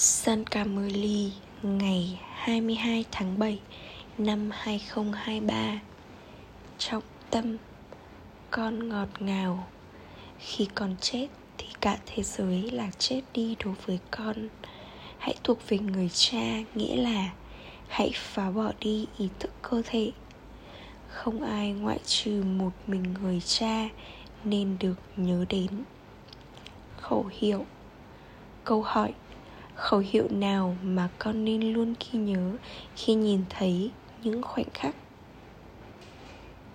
San Camoli ngày 22 tháng 7 năm 2023 Trọng tâm, Con ngọt ngào. Khi con chết thì cả thế giới là chết đi đối với con. Hãy thuộc về người cha, nghĩa là Hãy phá bỏ đi ý thức cơ thể. Không ai ngoại trừ một mình người cha nên được nhớ đến. Khẩu hiệu, Câu hỏi khẩu hiệu nào mà con nên luôn ghi nhớ khi nhìn thấy những khoảnh khắc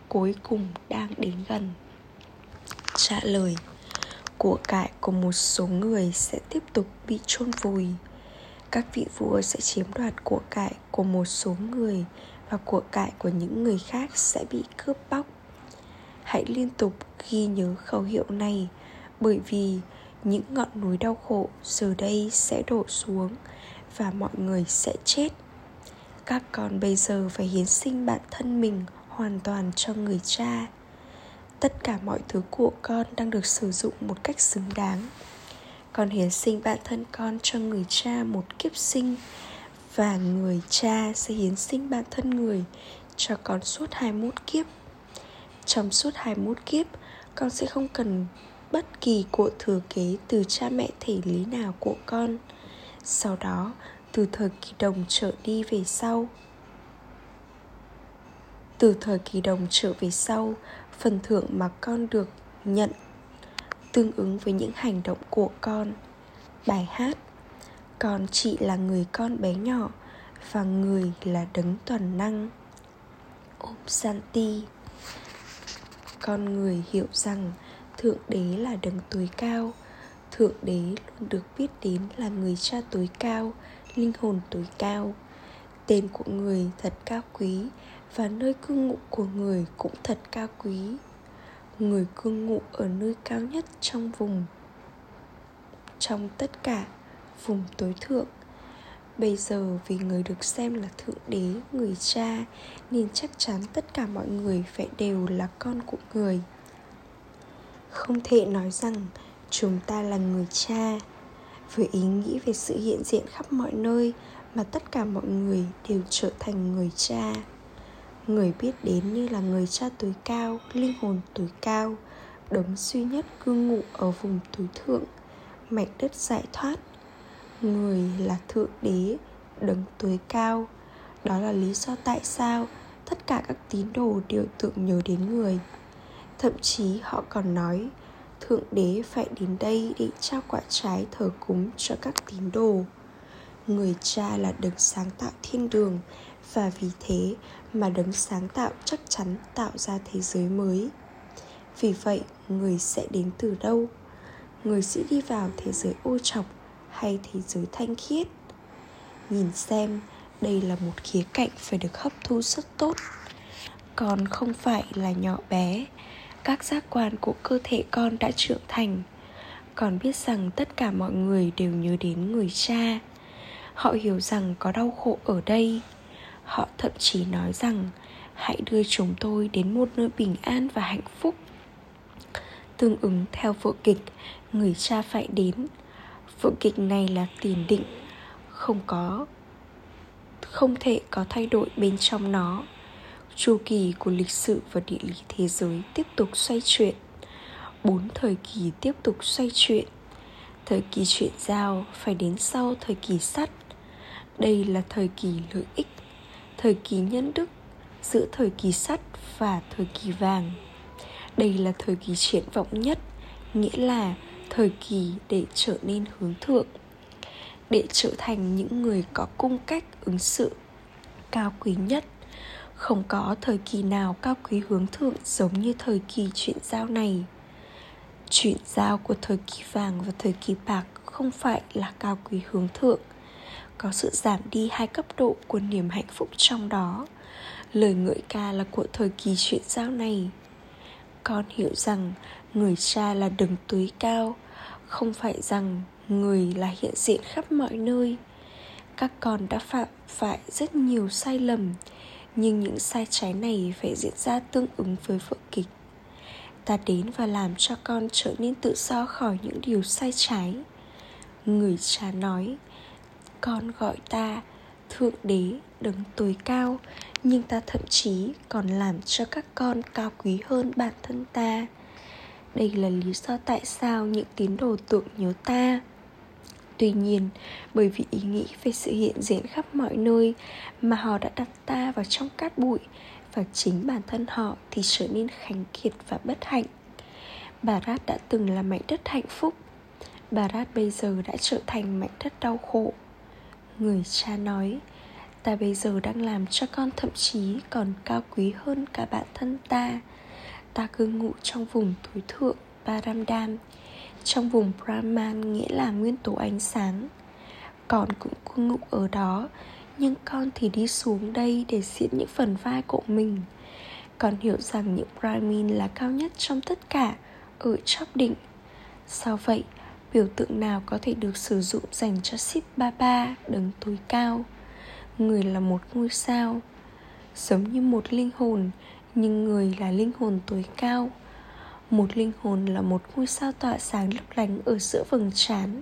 cuối cùng đang đến gần? Trả lời, của cải của một số người sẽ tiếp tục bị chôn vùi. Các vị vua sẽ chiếm đoạt của cải của một số người và của cải của những người khác sẽ bị cướp bóc. Hãy liên tục ghi nhớ khẩu hiệu này, bởi vì những ngọn núi đau khổ giờ đây sẽ đổ xuống và mọi người sẽ chết. Các con bây giờ phải hiến sinh bản thân mình hoàn toàn cho người cha. Tất cả mọi thứ của con đang được sử dụng một cách xứng đáng. Con hiến sinh bản thân con cho người cha một kiếp sinh và người cha sẽ hiến sinh bản thân người cho con suốt 21 kiếp. Trong suốt 21 kiếp, con sẽ không cần bất kỳ của thừa kế từ cha mẹ thể lý nào của con. Sau đó, từ thời kỳ đồng trở đi về sau. Từ thời kỳ đồng trở về sau, phần thưởng mà con được nhận tương ứng với những hành động của con. Bài hát, con chị là người con bé nhỏ và người là đấng toàn năng. Ôm santi, con người hiểu rằng thượng đế là đấng tối cao. Thượng đế luôn được biết đến là người cha tối cao, linh hồn tối cao. Tên của người thật cao quý và nơi cư ngụ của người cũng thật cao quý. Người cư ngụ ở nơi cao nhất trong vùng, trong tất cả vùng tối thượng. Bây giờ vì người được xem là thượng đế, người cha, nên chắc chắn tất cả mọi người phải đều là con của người không thể nói rằng chúng ta là người cha. Với ý nghĩ về sự hiện diện khắp mọi nơi mà tất cả mọi người đều trở thành người cha. Người biết đến như là người cha tối cao, linh hồn tối cao, đấng duy nhất cư ngụ ở vùng tối thượng, mảnh đất giải thoát. Người là thượng đế, đấng tối cao. Đó là lý do tại sao tất cả các tín đồ đều tưởng nhớ đến người thậm chí họ còn nói, thượng đế phải đến đây để trao quả trái thờ cúng cho các tín đồ. Người cha là đấng sáng tạo thiên đường, và vì thế mà đấng sáng tạo chắc chắn tạo ra thế giới mới. Vì vậy, người sẽ đến từ đâu? Người sẽ đi vào thế giới ô trọc hay thế giới thanh khiết? Nhìn xem, đây là một khía cạnh phải được hấp thu rất tốt. Còn không phải là nhỏ bé các giác quan của cơ thể con đã trưởng thành. Còn biết rằng tất cả mọi người đều nhớ đến người cha. Họ hiểu rằng có đau khổ ở đây. Họ thậm chí nói rằng, hãy đưa chúng tôi đến một nơi bình an và hạnh phúc. Tương ứng theo vở kịch, người cha phải đến. Vở kịch này là tiền định, không có, không thể có thay đổi bên trong nó chu kỳ của lịch sử và địa lý thế giới tiếp tục xoay chuyển. Bốn thời kỳ tiếp tục xoay chuyển. Thời kỳ chuyển giao phải đến sau thời kỳ sắt. Đây là thời kỳ lợi ích, thời kỳ nhân đức giữa thời kỳ sắt và thời kỳ vàng. Đây là thời kỳ triển vọng nhất, nghĩa là thời kỳ để trở nên hướng thượng, để trở thành những người có cung cách ứng xử cao quý nhất không có thời kỳ nào cao quý hướng thượng giống như thời kỳ chuyển giao này. Chuyển giao của thời kỳ vàng và thời kỳ bạc không phải là cao quý hướng thượng. Có sự giảm đi hai cấp độ của niềm hạnh phúc trong đó. Lời ngợi ca là của thời kỳ chuyển giao này. Con hiểu rằng người cha là đấng tối cao, không phải rằng người là hiện diện khắp mọi nơi. Các con đã phạm phải rất nhiều sai lầm nhưng những sai trái này phải diễn ra tương ứng với vở kịch. Ta đến và làm cho con trở nên tự do khỏi những điều sai trái. Người cha nói, con gọi ta thượng đế đứng tối cao, nhưng ta thậm chí còn làm cho các con cao quý hơn bản thân ta. Đây là lý do tại sao những tín đồ tưởng nhớ ta tuy nhiên, bởi vì ý nghĩ về sự hiện diện khắp mọi nơi mà họ đã đặt ta vào trong cát bụi và chính bản thân họ thì trở nên khánh kiệt và bất hạnh. Bà rát đã từng là mảnh đất hạnh phúc. Bà rát bây giờ đã trở thành mảnh đất đau khổ. Người cha nói, ta bây giờ đang làm cho con thậm chí còn cao quý hơn cả bản thân ta. Ta cư ngụ trong vùng tối thượng Paramdam trong vùng Brahman, nghĩa là nguyên tố ánh sáng Con cũng cư ngụ ở đó, Nhưng con thì đi xuống đây để diễn những phần vai của mình Con hiểu rằng những Brahmin là cao nhất trong tất cả, Ở chóp định. Sao vậy? Biểu tượng nào có thể được sử dụng dành cho Sip Baba đứng tối cao Người là một ngôi sao Giống như một linh hồn, Nhưng người là linh hồn tối cao một linh hồn là một ngôi sao tỏa sáng lấp lánh ở giữa vầng trán.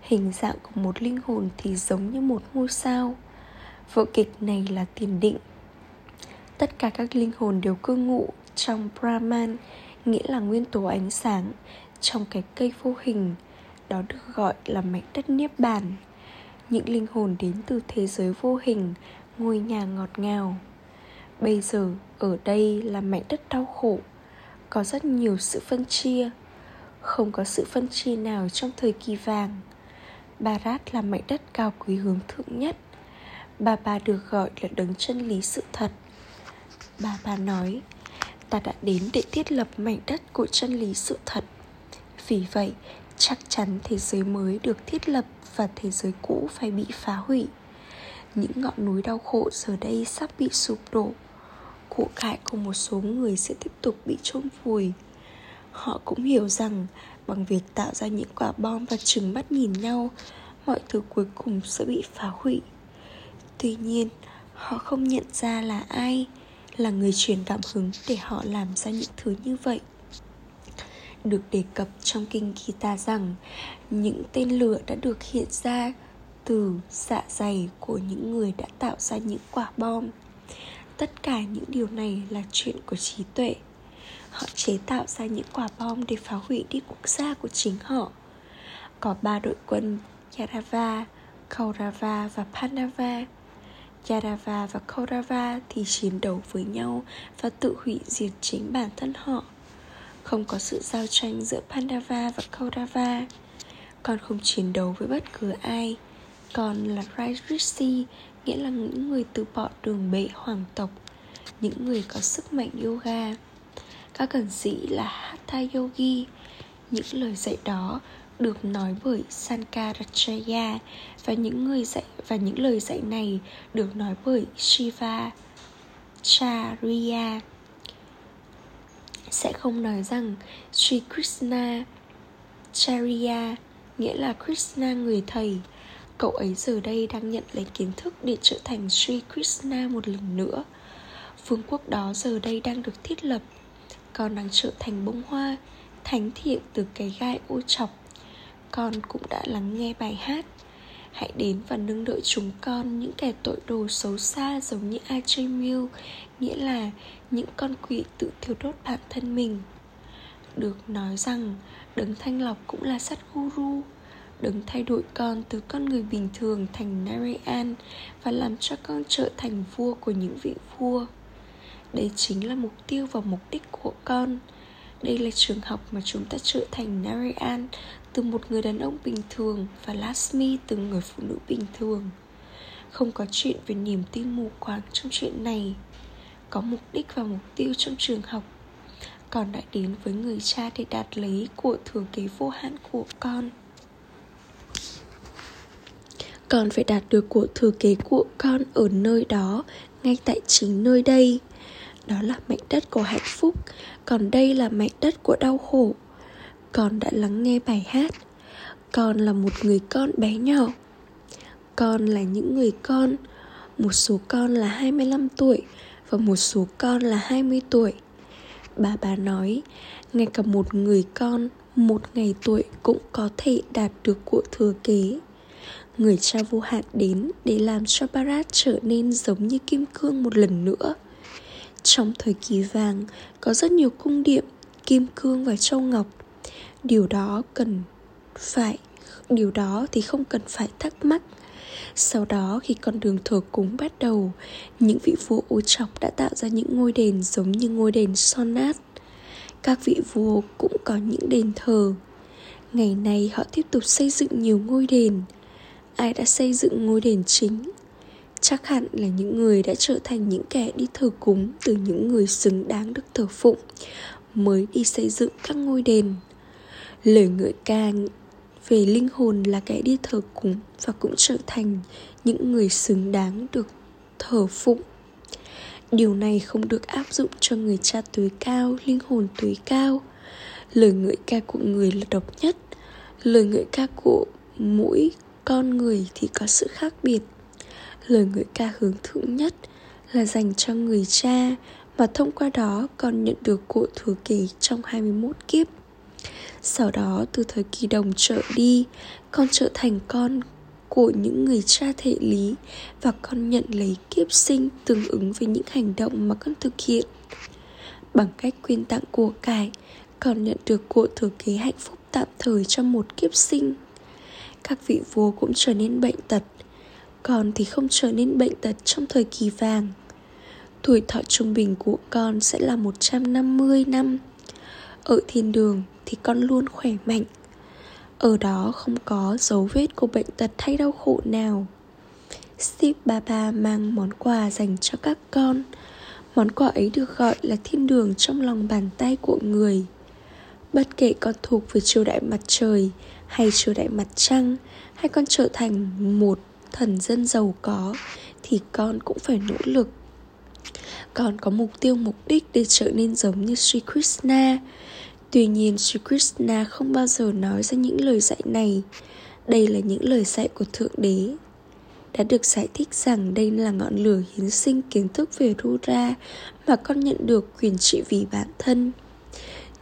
Hình dạng của một linh hồn thì giống như một ngôi sao. Vở kịch này là tiền định. Tất cả các linh hồn đều cư ngụ trong Brahman, Nghĩa là nguyên tố ánh sáng, Trong cái cây vô hình. Đó được gọi là mảnh đất Niết Bàn. Những linh hồn đến từ thế giới vô hình, Ngôi nhà ngọt ngào. Bây giờ, ở đây là mảnh đất đau khổ có rất nhiều sự phân chia. Không có sự phân chia nào trong thời kỳ vàng. Barat là mảnh đất cao quý hướng thượng nhất. Bà bà được gọi là đấng chân lý sự thật. Bà bà nói, Ta đã đến để thiết lập mảnh đất của chân lý sự thật. Vì vậy, chắc chắn thế giới mới được thiết lập Và thế giới cũ phải bị phá hủy. Những ngọn núi đau khổ giờ đây sắp bị sụp đổ của cải của một số người sẽ tiếp tục bị chôn vùi. Họ cũng hiểu rằng bằng việc tạo ra những quả bom và trừng mắt nhìn nhau, mọi thứ cuối cùng sẽ bị phá hủy. Tuy nhiên, họ không nhận ra là ai là người truyền cảm hứng để họ làm ra những thứ như vậy. Được đề cập trong kinh Gita rằng, những tên lửa đã được hiện ra từ dạ dày của những người đã tạo ra những quả bom tất cả những điều này là chuyện của trí tuệ. Họ chế tạo ra những quả bom để phá hủy đi quốc gia của chính họ. Có ba đội quân, yarava, Kaurava và Pandava yarava và Kaurava thì chiến đấu với nhau và tự hủy diệt chính bản thân họ. Không có sự giao tranh giữa Pandava và Kaurava. Con không chiến đấu với bất cứ ai. Con là Rishi nghĩa là những người từ bỏ đường bệ hoàng tộc, những người có sức mạnh yoga. Các cẩn sĩ là hatha yogi. Những lời dạy đó được nói bởi Sankaracharya và những người dạy, và những lời dạy này được nói bởi Shiva Charya. Sẽ không nói rằng Sri Krishna Charya nghĩa là Krishna người thầy. Cậu ấy giờ đây đang nhận lấy kiến thức để trở thành Sri Krishna một lần nữa. Vương quốc đó giờ đây đang được thiết lập Con đang trở thành bông hoa, Thánh thiện từ cái gai ô chọc. Con cũng đã lắng nghe bài hát. Hãy đến và nâng đỡ chúng con những kẻ tội đồ xấu xa giống như Ajay Nghĩa là những con quỷ tự thiêu đốt bản thân mình. Được nói rằng, đấng thanh lọc cũng là sát guru đừng thay đổi con từ con người bình thường thành Narayan và làm cho con trở thành vua của những vị vua. Đây chính là mục tiêu và mục đích của con. Đây là trường học mà chúng ta trở thành Narayan từ một người đàn ông bình thường và Lasmi từ người phụ nữ bình thường. Không có chuyện về niềm tin mù quáng trong chuyện này. Có mục đích và mục tiêu trong trường học con đã đến với người cha để đạt lấy của thừa kế vô hạn của con con phải đạt được của thừa kế của con ở nơi đó, ngay tại chính nơi đây. Đó là mảnh đất của hạnh phúc, còn đây là mảnh đất của đau khổ. Con đã lắng nghe bài hát, con là một người con bé nhỏ. Con là những người con. Một số con là 25 tuổi và một số con là 20 tuổi. Bà bà nói, ngay cả một người con một ngày tuổi cũng có thể đạt được của thừa kế. Người cha vô hạn đến để làm cho Bharat trở nên giống như kim cương một lần nữa. Trong thời kỳ vàng có rất nhiều cung điện, kim cương và châu ngọc. Điều đó cần phải Điều đó thì không cần phải thắc mắc. Sau đó khi con đường thờ cúng bắt đầu Những vị vua ô chọc đã tạo ra những ngôi đền giống như ngôi đền Sonat. Các vị vua cũng có những đền thờ. Ngày nay họ tiếp tục xây dựng nhiều ngôi đền. Ai đã xây dựng ngôi đền chính. Chắc hẳn là những người đã trở thành những kẻ đi thờ cúng Từ những người xứng đáng được thờ phụng Mới đi xây dựng các ngôi đền. Lời ngợi ca về linh hồn là kẻ đi thờ cúng và cũng trở thành những người xứng đáng được thờ phụng. Điều này không được áp dụng cho người cha tối cao, linh hồn tối cao. Lời ngợi ca của người là độc nhất. Lời ngợi ca của mỗi con người thì có sự khác biệt. Lời ngợi ca hướng thượng nhất là dành cho người cha mà thông qua đó còn nhận được cội thừa kế trong 21 kiếp. Sau đó, từ thời kỳ đồng trở đi, Con trở thành con của những người cha thể lý Và con nhận lấy kiếp sinh tương ứng với những hành động mà con thực hiện. Bằng cách quyên tặng của cải, Con nhận được cội thừa kế hạnh phúc tạm thời trong một kiếp sinh. Các vị vua cũng trở nên bệnh tật. Con thì không trở nên bệnh tật trong thời kỳ vàng. Tuổi thọ trung bình của con sẽ là 150 năm Ở thiên đường thì con luôn khỏe mạnh. Ở đó không có dấu vết của bệnh tật hay đau khổ nào. Steve Baba mang món quà dành cho các con. Món quà ấy được gọi là thiên đường trong lòng bàn tay của người. Bất kể con thuộc về triều đại mặt trời hay triều đại mặt trăng, Hay con trở thành một thần dân giàu có, Thì con cũng phải nỗ lực. Con có mục tiêu, mục đích để trở nên giống như Sri Krishna. Tuy nhiên, Sri Krishna không bao giờ nói ra những lời dạy này. Đây là những lời dạy của Thượng Đế. Đã được giải thích rằng đây là ngọn lửa hiến sinh kiến thức về Rudra Mà con nhận được quyền trị vì bản thân.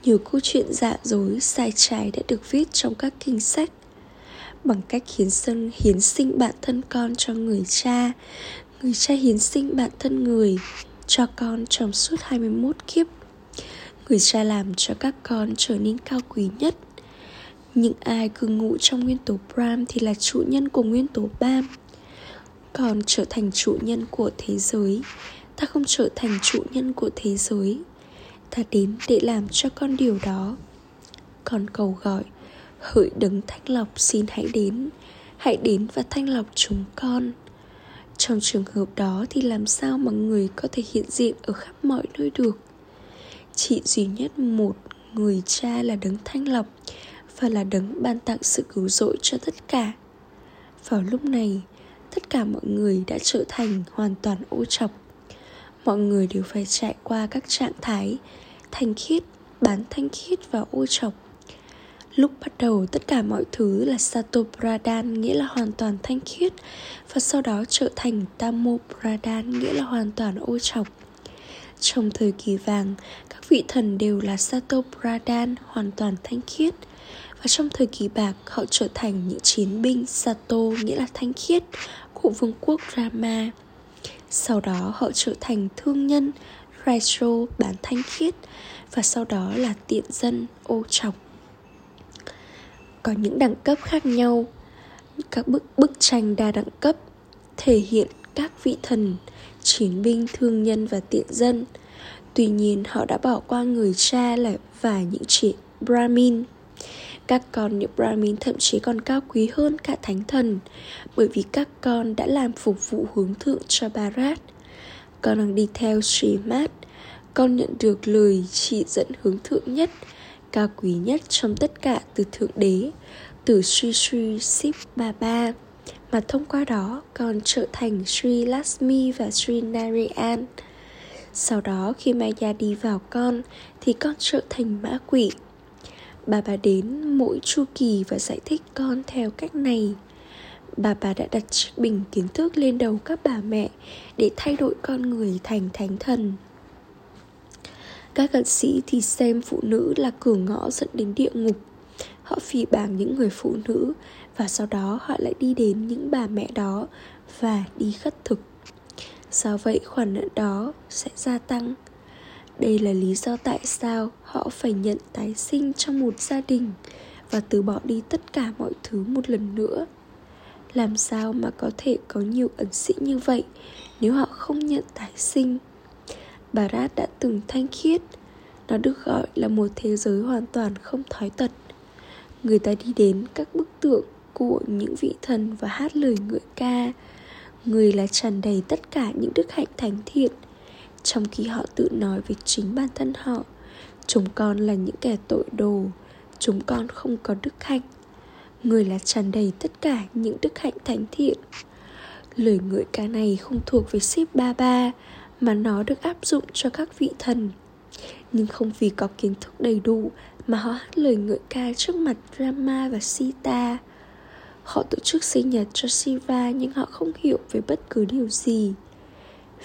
Nhiều câu chuyện dạ dối, sai trái đã được viết trong các kinh sách. Bằng cách hiến sinh, hiến sinh bản thân con cho người cha Người cha hiến sinh bản thân người cho con trong suốt 21 kiếp. Người cha làm cho các con trở nên cao quý nhất. Những ai cư ngụ trong nguyên tố Bram thì là chủ nhân của nguyên tố Bam Còn trở thành chủ nhân của thế giới. Ta không trở thành chủ nhân của thế giới. Ta đến để làm cho con điều đó. Con cầu gọi, Hỡi đấng thanh lọc, xin hãy đến. Hãy đến và thanh lọc chúng con. Trong trường hợp đó thì làm sao mà người có thể hiện diện ở khắp mọi nơi được? Chỉ duy nhất một người cha là đấng thanh lọc và là đấng ban tặng sự cứu rỗi cho tất cả. Vào lúc này, tất cả mọi người đã trở thành hoàn toàn ô trọc mọi người đều phải trải qua các trạng thái thanh khiết bán thanh khiết và ô trọc. Lúc bắt đầu tất cả mọi thứ là sato Pradan nghĩa là hoàn toàn thanh khiết và sau đó trở thành tamo Pradan nghĩa là hoàn toàn ô trọc. Trong thời kỳ vàng, các vị thần đều là Sato Pradan hoàn toàn thanh khiết. Và trong thời kỳ bạc họ trở thành những chiến binh Sato nghĩa là thanh khiết của vương quốc Rama. Sau đó họ trở thành thương nhân Raitro bán thanh khiết và sau đó là tiện dân ô trọc. Có những đẳng cấp khác nhau, các bức bức tranh đa đẳng cấp thể hiện các vị thần chiến binh thương nhân và tiện dân. Tuy nhiên họ đã bỏ qua người cha là và những chị brahmin các con những brahmin thậm chí còn cao quý hơn cả thánh thần, bởi vì các con đã làm phục vụ hướng thượng cho barat con đang đi theo Srimad con nhận được lời chỉ dẫn hướng thượng nhất, cao quý nhất trong tất cả từ thượng đế, từ Sri Sri Sip Baba mà thông qua đó, con trở thành Sri Lasmi và Sri Narayan. Sau đó, khi Maya đi vào con, thì con trở thành mã quỷ. Bà bà đến mỗi chu kỳ và giải thích con theo cách này. Bà bà đã đặt chiếc bình kiến thức lên đầu các bà mẹ để thay đổi con người thành thánh thần. Các cận sĩ thì xem phụ nữ là cửa ngõ dẫn đến địa ngục họ phỉ báng những người phụ nữ và sau đó họ lại đi đến những bà mẹ đó và đi khất thực do vậy khoản nợ đó sẽ gia tăng đây là lý do tại sao họ phải nhận tái sinh trong một gia đình và từ bỏ đi tất cả mọi thứ một lần nữa. Làm sao mà có thể có nhiều ẩn sĩ như vậy nếu họ không nhận tái sinh? Bà rát đã từng thanh khiết, nó được gọi là một thế giới hoàn toàn không thói tật. Người ta đi đến các bức tượng của những vị thần và hát lời ngợi ca. Người là tràn đầy tất cả những đức hạnh thánh thiện trong khi họ tự nói với chính bản thân họ, chúng con là những kẻ tội đồ, chúng con không có đức hạnh người là tràn đầy tất cả những đức hạnh thánh thiện lời ngợi ca này không thuộc về ship ba ba, mà nó được áp dụng cho các vị thần nhưng không vì có kiến thức đầy đủ mà họ hát lời ngợi ca trước mặt Rama và Sita. Họ tổ chức sinh nhật cho Shiva nhưng họ không hiểu về bất cứ điều gì.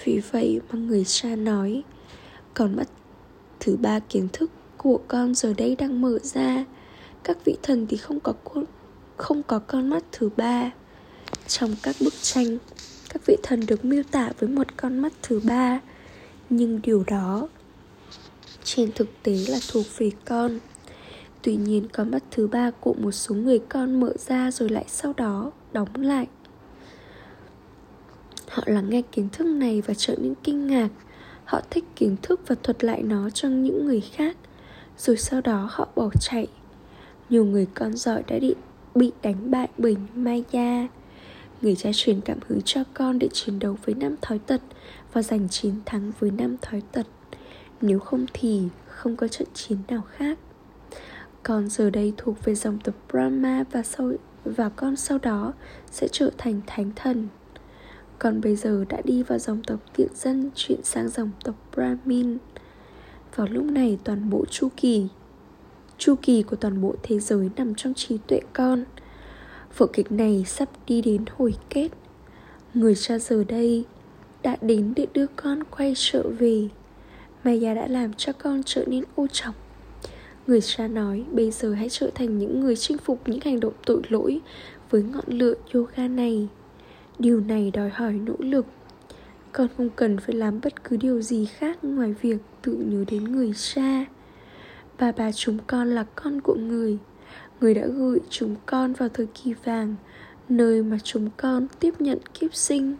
Vì vậy mà người cha nói, còn mắt thứ ba kiến thức của con giờ đây đang mở ra. Các vị thần thì không có con không có con mắt thứ ba. Trong các bức tranh, các vị thần được miêu tả với một con mắt thứ ba, nhưng điều đó trên thực tế là thuộc về con tuy nhiên con mắt thứ ba của một số người con mở ra rồi lại sau đó đóng lại họ lắng nghe kiến thức này và trở nên kinh ngạc. Họ thích kiến thức và thuật lại nó cho những người khác. Rồi sau đó họ bỏ chạy. Nhiều người con giỏi đã bị, bị đánh bại bởi Maya. Người cha truyền cảm hứng cho con để chiến đấu với năm thói tật và giành chiến thắng với năm thói tật. Nếu không thì không có trận chiến nào khác. Con giờ đây thuộc về dòng tộc Brahma và sau và con sau đó sẽ trở thành thánh thần. Còn bây giờ đã đi vào dòng tộc tiện dân chuyển sang dòng tộc Brahmin. Vào lúc này, toàn bộ chu kỳ Chu kỳ của toàn bộ thế giới nằm trong trí tuệ con. Vở kịch này sắp đi đến hồi kết. Người cha giờ đây đã đến để đưa con quay trở về. Maya đã làm cho con trở nên ô trọng. Người cha nói, bây giờ hãy trở thành những người chinh phục những hành động tội lỗi với ngọn lửa yoga này. Điều này đòi hỏi nỗ lực. Con không cần phải làm bất cứ điều gì khác ngoài việc tự nhớ đến người cha. Và bà chúng con là con của người. Người đã gửi chúng con vào thời kỳ vàng, Nơi mà chúng con tiếp nhận kiếp sinh.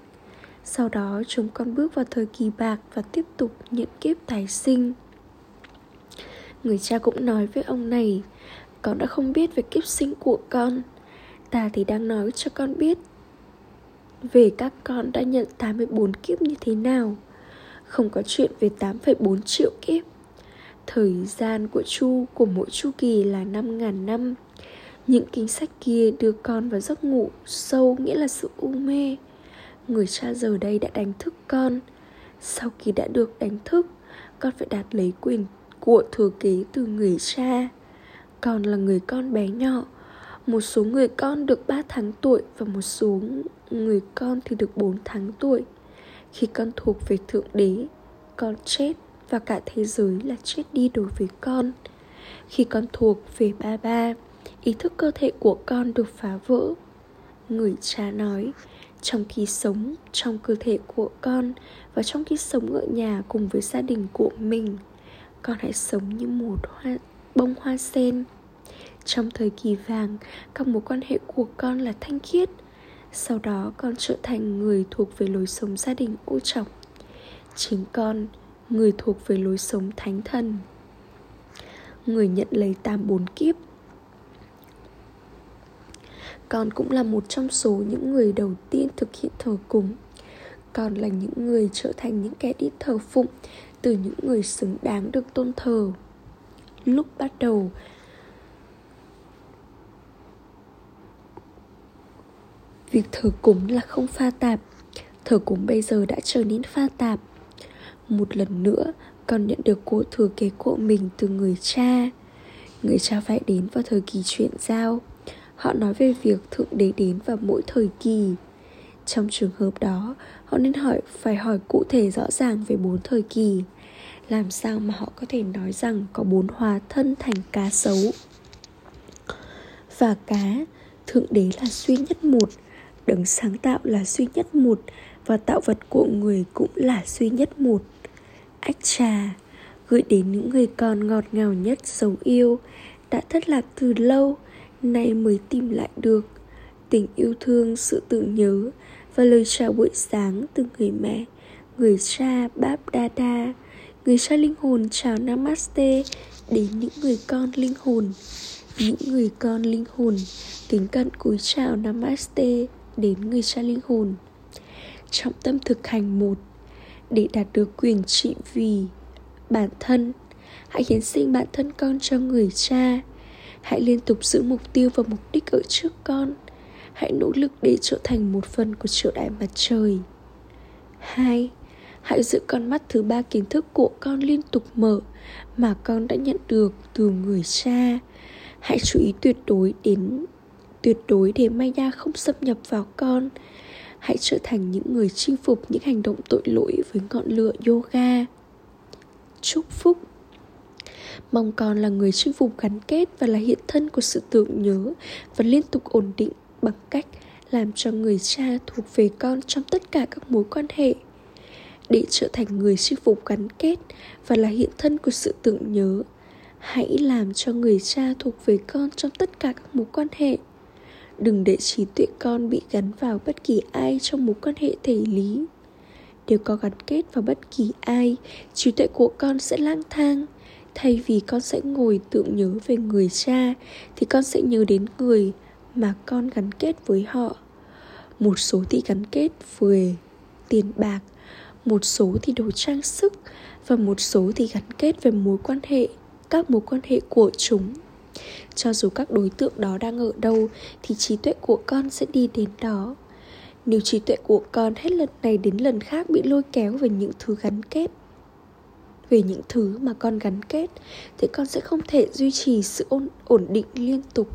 Sau đó, chúng con bước vào thời kỳ bạc và tiếp tục nhận kiếp tái sinh. Người cha cũng nói với ông này, Con đã không biết về kiếp sinh của con. Ta thì đang nói cho con biết về các con đã nhận 84 kiếp như thế nào? Không có chuyện về 8,4 triệu kiếp. Thời gian của chu của mỗi chu kỳ là 5.000 năm. Những kinh sách kia đưa con vào giấc ngủ sâu nghĩa là sự u mê. Người cha giờ đây đã đánh thức con. Sau khi đã được đánh thức con phải đạt lấy quyền của thừa kế từ người cha. Con là người con bé nhỏ một số người con được 3 tháng tuổi và một số người con thì được 4 tháng tuổi. Khi con thuộc về thượng đế con chết và cả thế giới là chết đi đối với con. Khi con thuộc về ba ba ý thức cơ thể của con được phá vỡ. Người cha nói trong khi sống trong cơ thể của con và trong khi sống ở nhà cùng với gia đình của mình con hãy sống như một hoa, bông hoa sen trong thời kỳ vàng, các mối quan hệ của con là thanh khiết. Sau đó, con trở thành người thuộc về lối sống gia đình ô trọng. Chính con, người thuộc về lối sống thánh thần. Người nhận lấy tam bốn kiếp. Con cũng là một trong số những người đầu tiên thực hiện thờ cúng. Con là những người trở thành những kẻ đi thờ phụng từ những người xứng đáng được tôn thờ. Lúc bắt đầu việc thờ cúng là không pha tạp. Thờ cúng bây giờ đã trở nên pha tạp. Một lần nữa, con nhận được cô thừa kế của mình từ người cha. Người cha phải đến vào thời kỳ chuyển giao. Họ nói về việc thượng đế đến vào mỗi thời kỳ. Trong trường hợp đó, họ nên hỏi, phải hỏi cụ thể rõ ràng về bốn thời kỳ. Làm sao mà họ có thể nói rằng có bốn hóa thân thành cá sấu? Và cá, thượng đế là duy nhất một đấng sáng tạo là duy nhất một và tạo vật của người cũng là duy nhất một. Ách trà gửi đến những người con ngọt ngào nhất dấu yêu, đã thất lạc từ lâu, nay mới tìm lại được. Tình yêu thương, sự tưởng nhớ và lời chào buổi sáng từ người mẹ, người cha báp đa đa, người cha linh hồn chào namaste đến những người con linh hồn. Những người con linh hồn kính cận cúi chào namaste đến người cha linh hồn trọng tâm thực hành một, để đạt được quyền trị vì bản thân. Hãy hiến sinh bản thân con cho người cha. Hãy liên tục giữ mục tiêu và mục đích ở trước con. Hãy nỗ lực để trở thành một phần của triệu đại mặt trời. Hai, hãy giữ con mắt thứ ba kiến thức của con liên tục mở mà con đã nhận được từ người cha. Hãy chú ý tuyệt đối đến tuyệt đối để maya không xâm nhập vào con. Hãy trở thành những người chinh phục những hành động tội lỗi với ngọn lửa yoga. Chúc phúc. Mong con là người chinh phục gắn kết và là hiện thân của sự tưởng nhớ và liên tục ổn định bằng cách làm cho người cha thuộc về con trong tất cả các mối quan hệ. Để trở thành người chinh phục gắn kết và là hiện thân của sự tưởng nhớ, hãy làm cho người cha thuộc về con trong tất cả các mối quan hệ đừng để trí tuệ con bị gắn vào bất kỳ ai trong mối quan hệ thể lý. Nếu có gắn kết vào bất kỳ ai, trí tuệ của con sẽ lang thang. Thay vì con sẽ ngồi tưởng nhớ về người cha, thì con sẽ nhớ đến người mà con gắn kết với họ. Một số thì gắn kết về tiền bạc, một số thì đồ trang sức, và một số thì gắn kết về mối quan hệ, các mối quan hệ của chúng cho dù các đối tượng đó đang ở đâu thì trí tuệ của con sẽ đi đến đó. Nếu trí tuệ của con hết lần này đến lần khác bị lôi kéo về những thứ gắn kết về những thứ mà con gắn kết thì con sẽ không thể duy trì sự ổn, ổn định liên tục.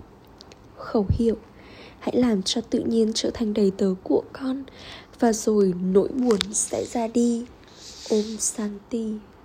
Khẩu hiệu hãy làm cho tự nhiên trở thành đầy tớ của con và rồi nỗi buồn sẽ ra đi. Ôm santi